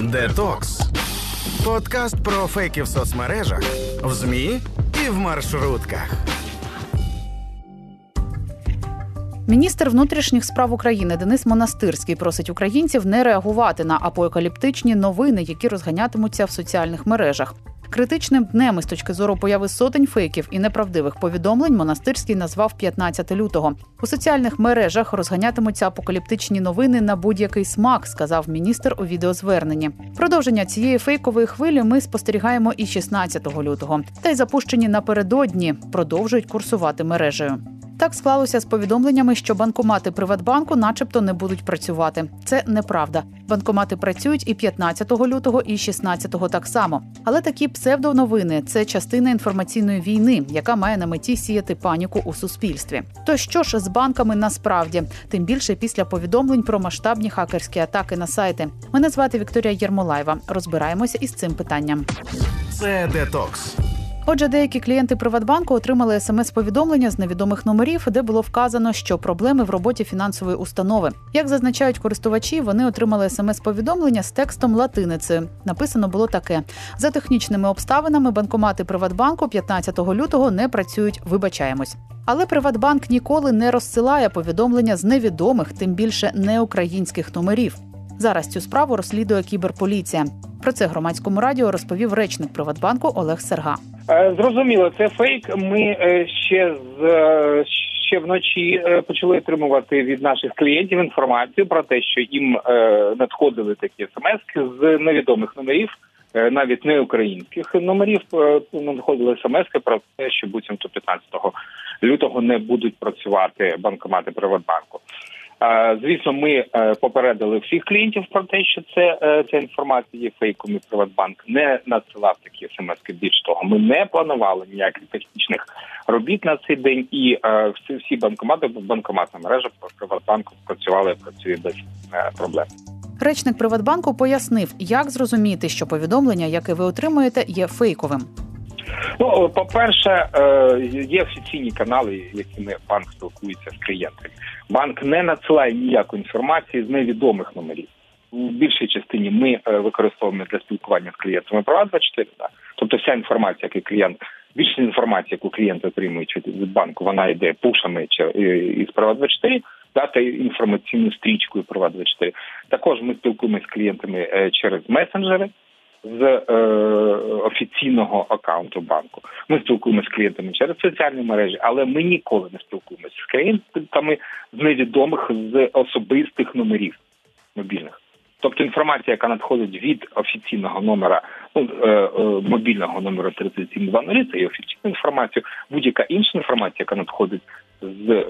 Детокс. Подкаст про фейки в соцмережах, в ЗМІ і в маршрутках. Міністр внутрішніх справ України Денис Монастирський просить українців не реагувати на апокаліптичні новини, які розганятимуться в соціальних мережах. Критичним днем із точки зору появи сотень фейків і неправдивих повідомлень монастирський назвав 15 лютого. У соціальних мережах розганятимуться апокаліптичні новини на будь-який смак, сказав міністр у відеозверненні. Продовження цієї фейкової хвилі ми спостерігаємо і 16 лютого. Та й запущені напередодні продовжують курсувати мережею. Так склалося з повідомленнями, що банкомати Приватбанку, начебто, не будуть працювати. Це неправда. Банкомати працюють і 15 лютого, і 16-го так само. Але такі псевдоновини це частина інформаційної війни, яка має на меті сіяти паніку у суспільстві. То що ж з банками насправді, тим більше після повідомлень про масштабні хакерські атаки на сайти. Мене звати Вікторія Єрмолаєва. Розбираємося із цим питанням. Це детокс. Отже, деякі клієнти Приватбанку отримали смс-повідомлення з невідомих номерів, де було вказано, що проблеми в роботі фінансової установи. Як зазначають користувачі, вони отримали смс-повідомлення з текстом латиницею. Написано було таке: за технічними обставинами банкомати Приватбанку 15 лютого не працюють. Вибачаємось. Але Приватбанк ніколи не розсилає повідомлення з невідомих, тим більше не українських номерів. Зараз цю справу розслідує кіберполіція. Про це громадському радіо розповів речник Приватбанку Олег Серга. Е, Зрозуміло, це фейк. Ми е, ще з е, ще вночі почали отримувати від наших клієнтів інформацію про те, що їм надходили такі смс з невідомих номерів, навіть не українських номерів. Надходили смс про те, що буцімто 15 лютого не будуть працювати банкомати Приватбанку. Звісно, ми е, попередили всіх клієнтів про те, що це е, ця інформація є фейком. і Приватбанк не надсилав такі смс. Більш того, ми не планували ніяких технічних робіт на цей день, і е, всі, всі банкомати, банкоматна мережа Приватбанку працювали працює без проблем. Речник Приватбанку пояснив, як зрозуміти, що повідомлення, яке ви отримуєте, є фейковим. Ну, по-перше, е, є офіційні канали, якими банк спілкується з клієнтами. Банк не надсилає ніякої інформації з невідомих номерів. У більшій частині ми е, використовуємо для спілкування з клієнтами права 24, да. тобто вся інформація, яку клієнт, більше інформації, яку клієнти отримують від банку, вона йде пушами е, із права 24, дати інформаційну стрічкою права 24. Також ми спілкуємося з клієнтами е, через месенджери з е, офіційного акаунту банку. Ми спілкуємося з клієнтами через соціальні мережі, але ми ніколи не спілкуємося з клієнтами з невідомих з особистих номерів мобільних. Тобто інформація, яка надходить від офіційного номера, ну е, е, мобільного номера 3720, це є офіційна інформація. Будь-яка інша інформація, яка надходить з е,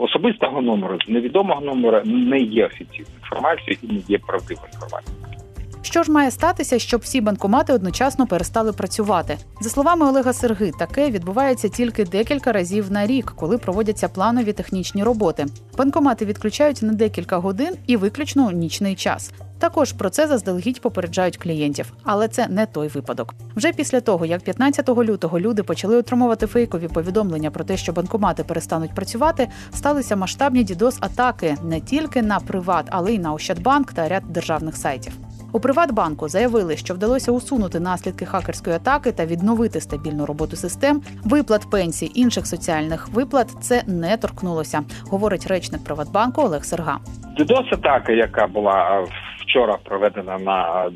особистого номеру, з невідомого номера, не є офіційною інформацією і не є правдивою інформацією. Що ж має статися, щоб всі банкомати одночасно перестали працювати? За словами Олега Серги, таке відбувається тільки декілька разів на рік, коли проводяться планові технічні роботи. Банкомати відключають на декілька годин і виключно у нічний час. Також про це заздалегідь попереджають клієнтів, але це не той випадок. Вже після того, як 15 лютого люди почали отримувати фейкові повідомлення про те, що банкомати перестануть працювати, сталися масштабні дідос атаки не тільки на Приват, але й на Ощадбанк та ряд державних сайтів. У Приватбанку заявили, що вдалося усунути наслідки хакерської атаки та відновити стабільну роботу систем. Виплат пенсій інших соціальних виплат це не торкнулося, говорить речник Приватбанку Олег Серга. Дос атака, яка була вчора проведена на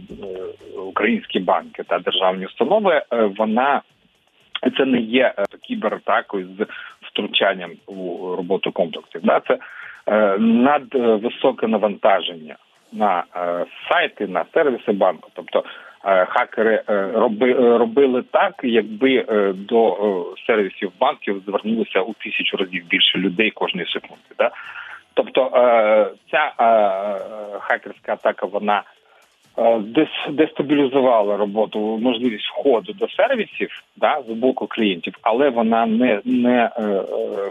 українські банки та державні установи, е, вона це не є е, кібератакою з втручанням у роботу комплексів. Да? Це е, надвисоке навантаження на е, сайти, на сервіси банку. Тобто е, хакери е, роби, робили так, якби до сервісів банків звернулося у тисячу разів більше людей кожної секунди. Да? Тобто ця хакерська атака вона дес- дестабілізувала роботу, можливість входу до сервісів да, з боку клієнтів, але вона не, не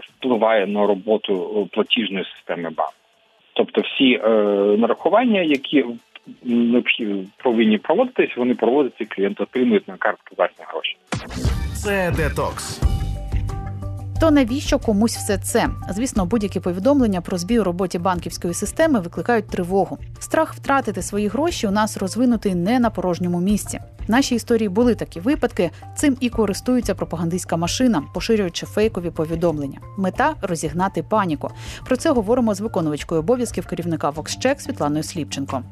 впливає на роботу платіжної системи банку. Тобто всі е, нарахування, які повинні проводитись, вони проводяться, Клієнт отримують на картки власні гроші. Це детокс. То навіщо комусь все це? Звісно, будь-які повідомлення про збій у роботі банківської системи викликають тривогу. Страх втратити свої гроші у нас розвинутий не на порожньому місці. В нашій історії були такі випадки. Цим і користується пропагандистська машина, поширюючи фейкові повідомлення. Мета розігнати паніку. Про це говоримо з виконувачкою обов'язків керівника Воксчек Світланою Сліпченко.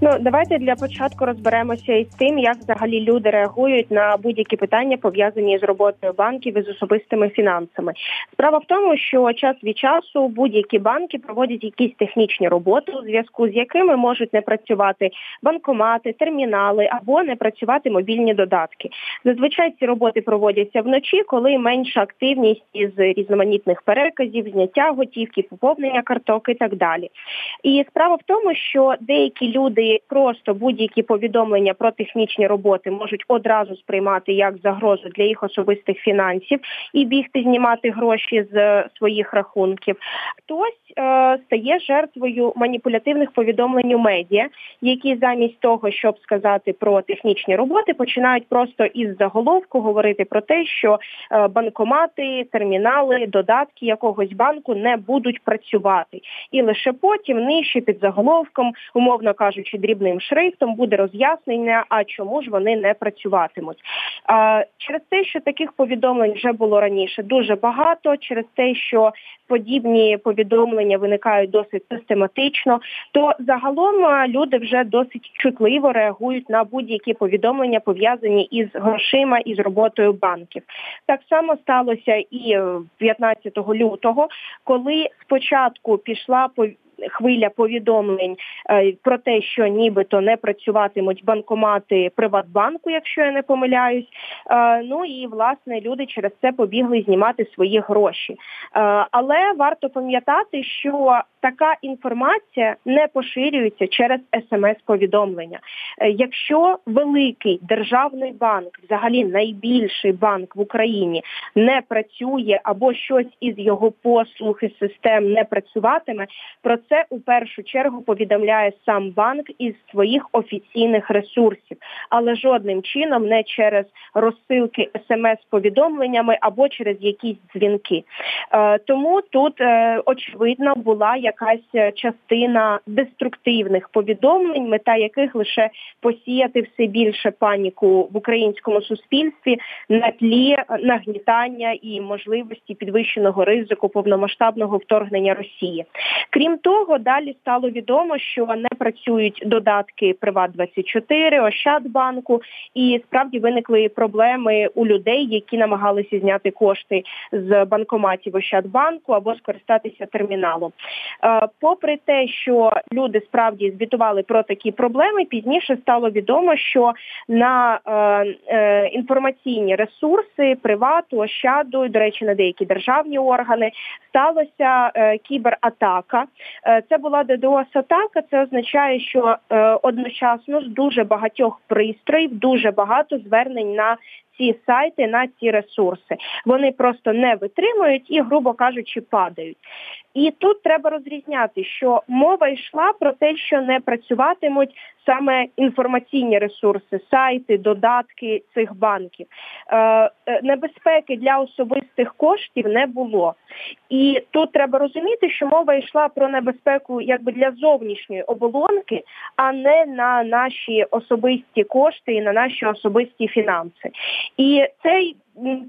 Ну давайте для початку розберемося із тим, як взагалі люди реагують на будь-які питання пов'язані з роботою банків і з особистими фінансами. Справа в тому, що час від часу будь-які банки проводять якісь технічні роботи, у зв'язку з якими можуть не працювати банкомати, термінали або не працювати мобільні додатки. Зазвичай ці роботи проводяться вночі, коли менша активність із різноманітних переказів, зняття готівки, поповнення карток і так далі. І справа в тому, що деякі люди люди просто будь-які повідомлення про технічні роботи можуть одразу сприймати як загрозу для їх особистих фінансів і бігти знімати гроші з своїх рахунків. Хтось е, стає жертвою маніпулятивних повідомлень у медіа, які замість того, щоб сказати про технічні роботи, починають просто із заголовку говорити про те, що е, банкомати, термінали, додатки якогось банку не будуть працювати, і лише потім нижче під заголовком, умовно кажучи, кажучи, дрібним шрифтом буде роз'яснення, а чому ж вони не працюватимуть. Через те, що таких повідомлень вже було раніше дуже багато, через те, що подібні повідомлення виникають досить систематично, то загалом люди вже досить чутливо реагують на будь-які повідомлення пов'язані із грошима і з роботою банків. Так само сталося і 15 лютого, коли спочатку пішла хвиля повідомлень е, про те, що нібито не працюватимуть банкомати Приватбанку, якщо я не помиляюсь. Е, ну і власне люди через це побігли знімати свої гроші. Е, але варто пам'ятати, що така інформація не поширюється через смс-повідомлення. Якщо великий державний банк, взагалі найбільший банк в Україні, не працює або щось із його послуг і систем не працюватиме, про це у першу чергу повідомляє сам банк із своїх офіційних ресурсів, але жодним чином не через розсилки смс-повідомленнями або через якісь дзвінки. Е, тому тут е, очевидно була якась частина деструктивних повідомлень, мета яких лише посіяти все більше паніку в українському суспільстві на тлі нагнітання і можливості підвищеного ризику повномасштабного вторгнення Росії. Крім того далі стало відомо, що працюють додатки Приват 24 Ощадбанку, і справді виникли проблеми у людей, які намагалися зняти кошти з банкоматів Ощадбанку або скористатися терміналом. Е, попри те, що люди справді звітували про такі проблеми, пізніше стало відомо, що на е, е, інформаційні ресурси привату, ощаду, до речі, на деякі державні органи сталася кібератака. Це була DDoS-атака, Це означає, що е, одночасно з дуже багатьох пристроїв, дуже багато звернень на ці сайти, на ці ресурси. Вони просто не витримують і, грубо кажучи, падають. І тут треба розрізняти, що мова йшла про те, що не працюватимуть саме інформаційні ресурси, сайти, додатки цих банків. Е, е, небезпеки для особистих коштів не було. І тут треба розуміти, що мова йшла про небезпеку якби для зовнішньої оболонки, а не на наші особисті кошти і на наші особисті фінанси. І цей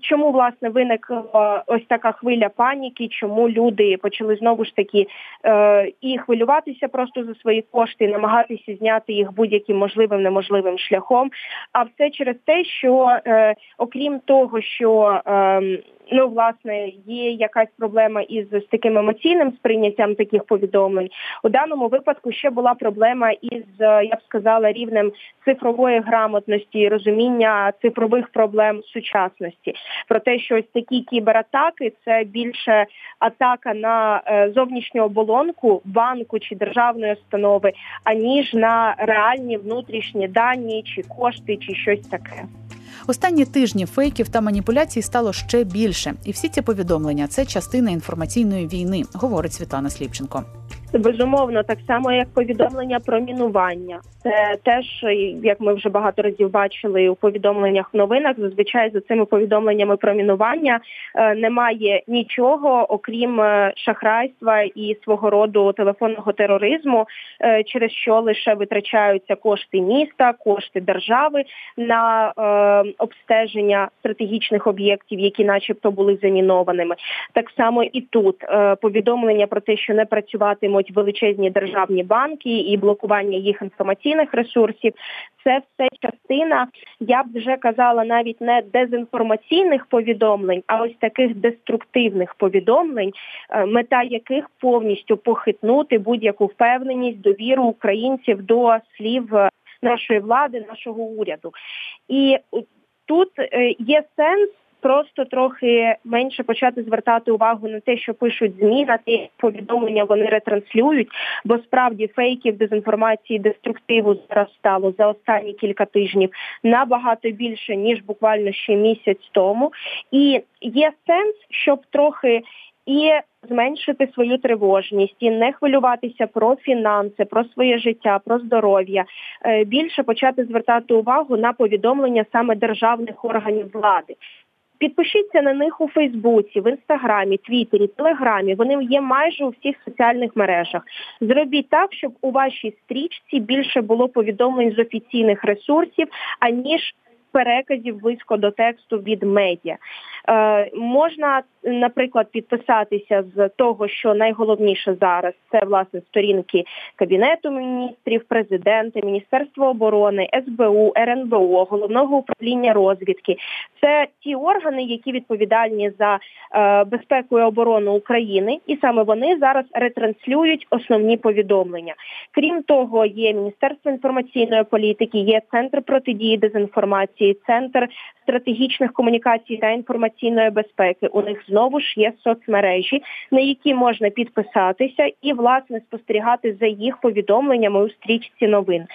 чому власне виникла ось така хвиля паніки, чому люди почали знову ж таки е, і хвилюватися просто за свої кошти, намагатися зняти їх будь-яким можливим неможливим шляхом. А все через те, що е, окрім того, що е, ну власне є якась проблема із з таким емоційним сприйняттям таких повідомлень. У даному випадку ще була проблема із я б сказала рівнем цифрової грамотності, розуміння цифрових проблем сучасності. Про те, що ось такі кібератаки це більше атака на е, зовнішню оболонку банку чи державної установи, аніж на реальні внутрішні дані, чи кошти, чи щось таке. Останні тижні фейків та маніпуляцій стало ще більше, і всі ці повідомлення це частина інформаційної війни, говорить Світлана Сліпченко. Безумовно, так само як повідомлення про мінування. Це теж, як ми вже багато разів бачили у повідомленнях в новинах. Зазвичай за цими повідомленнями про мінування е, немає нічого, окрім е, шахрайства і свого роду телефонного тероризму, е, через що лише витрачаються кошти міста, кошти держави на обстеження стратегічних об'єктів, які, начебто, були замінованими. Так само і тут повідомлення про те, що не працюватимуть величезні державні банки і блокування їх інформаційних ресурсів. Це все частина, я б вже казала, навіть не дезінформаційних повідомлень, а ось таких деструктивних повідомлень, е, мета яких повністю похитнути будь-яку впевненість, довіру українців до слів е, нашої влади, нашого уряду. І тут е, є сенс просто трохи менше почати звертати увагу на те, що пишуть змі, на те повідомлення вони ретранслюють, бо справді фейків, дезінформації, деструктиву зараз стало за останні кілька тижнів набагато більше ніж буквально ще місяць тому. І є сенс, щоб трохи. І зменшити свою тривожність і не хвилюватися про фінанси, про своє життя, про здоров'я, е, більше почати звертати увагу на повідомлення саме державних органів влади. Підпишіться на них у Фейсбуці, в інстаграмі, Твіттері, Телеграмі. Вони є майже у всіх соціальних мережах. Зробіть так, щоб у вашій стрічці більше було повідомлень з офіційних ресурсів, аніж переказів близько до тексту від медіа. Е, Можна, наприклад, підписатися з того, що найголовніше зараз це власне сторінки кабінету міністрів, президента, міністерства оборони, СБУ, РНБО, головного управління розвідки. Це ті органи, які відповідальні за е, безпеку і оборону України, і саме вони зараз ретранслюють основні повідомлення. Крім того, є міністерство інформаційної політики, є центр протидії дезінформації, центр стратегічних комунікацій та інформаційної безпеки. У них знову ж є соцмережі, на які можна підписатися і власне спостерігати за їх повідомленнями у стрічці новин.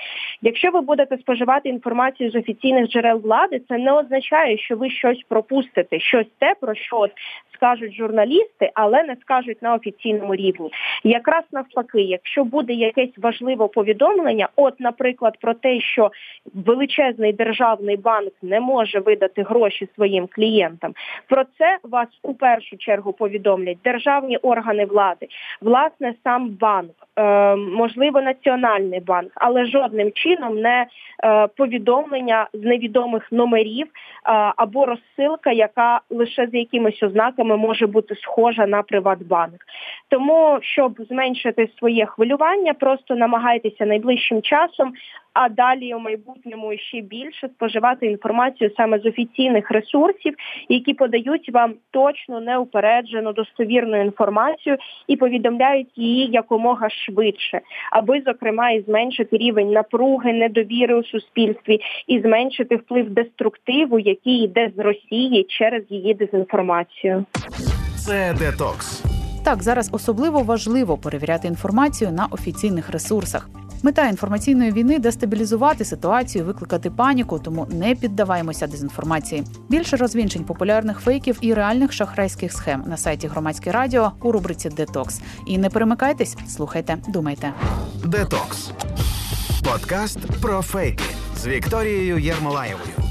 Якщо ви будете споживати інформацію з офіційних джерел влади, це не означає, що ви щось пропустите, щось те про що скажуть журналісти, але не скажуть на офіційному рівні. Якраз навпаки, якщо буде якесь важливе повідомлення, от, наприклад, про те, що величезний державний банк не може видати гроші своїм клієнтам, про це вас у першу чергу повідомлять державні органи влади, власне, сам банк, можливо, національний банк, але жодним чином не е, повідомлення з невідомих номерів е, або розсилка, яка лише за якимись ознаками може бути схожа на Приватбанк. Тому, щоб зменшити своє хвилювання, просто намагайтеся найближчим часом, а далі у майбутньому ще більше споживати інформацію саме з офіційних ресурсів, які подають вам точну, неупереджену, достовірну інформацію і повідомляють її якомога швидше, аби зокрема і зменшити рівень напруги, недовіри у суспільстві і зменшити вплив деструктиву, який йде з Росії через її дезінформацію. Це детокс. Так, зараз особливо важливо перевіряти інформацію на офіційних ресурсах. Мета інформаційної війни дестабілізувати ситуацію, викликати паніку, тому не піддаваємося дезінформації. Більше розвінчень популярних фейків і реальних шахрайських схем на сайті Громадське Радіо у рубриці Детокс. І не перемикайтесь, слухайте, думайте. Детокс подкаст про фейки з Вікторією Єрмолаєвою.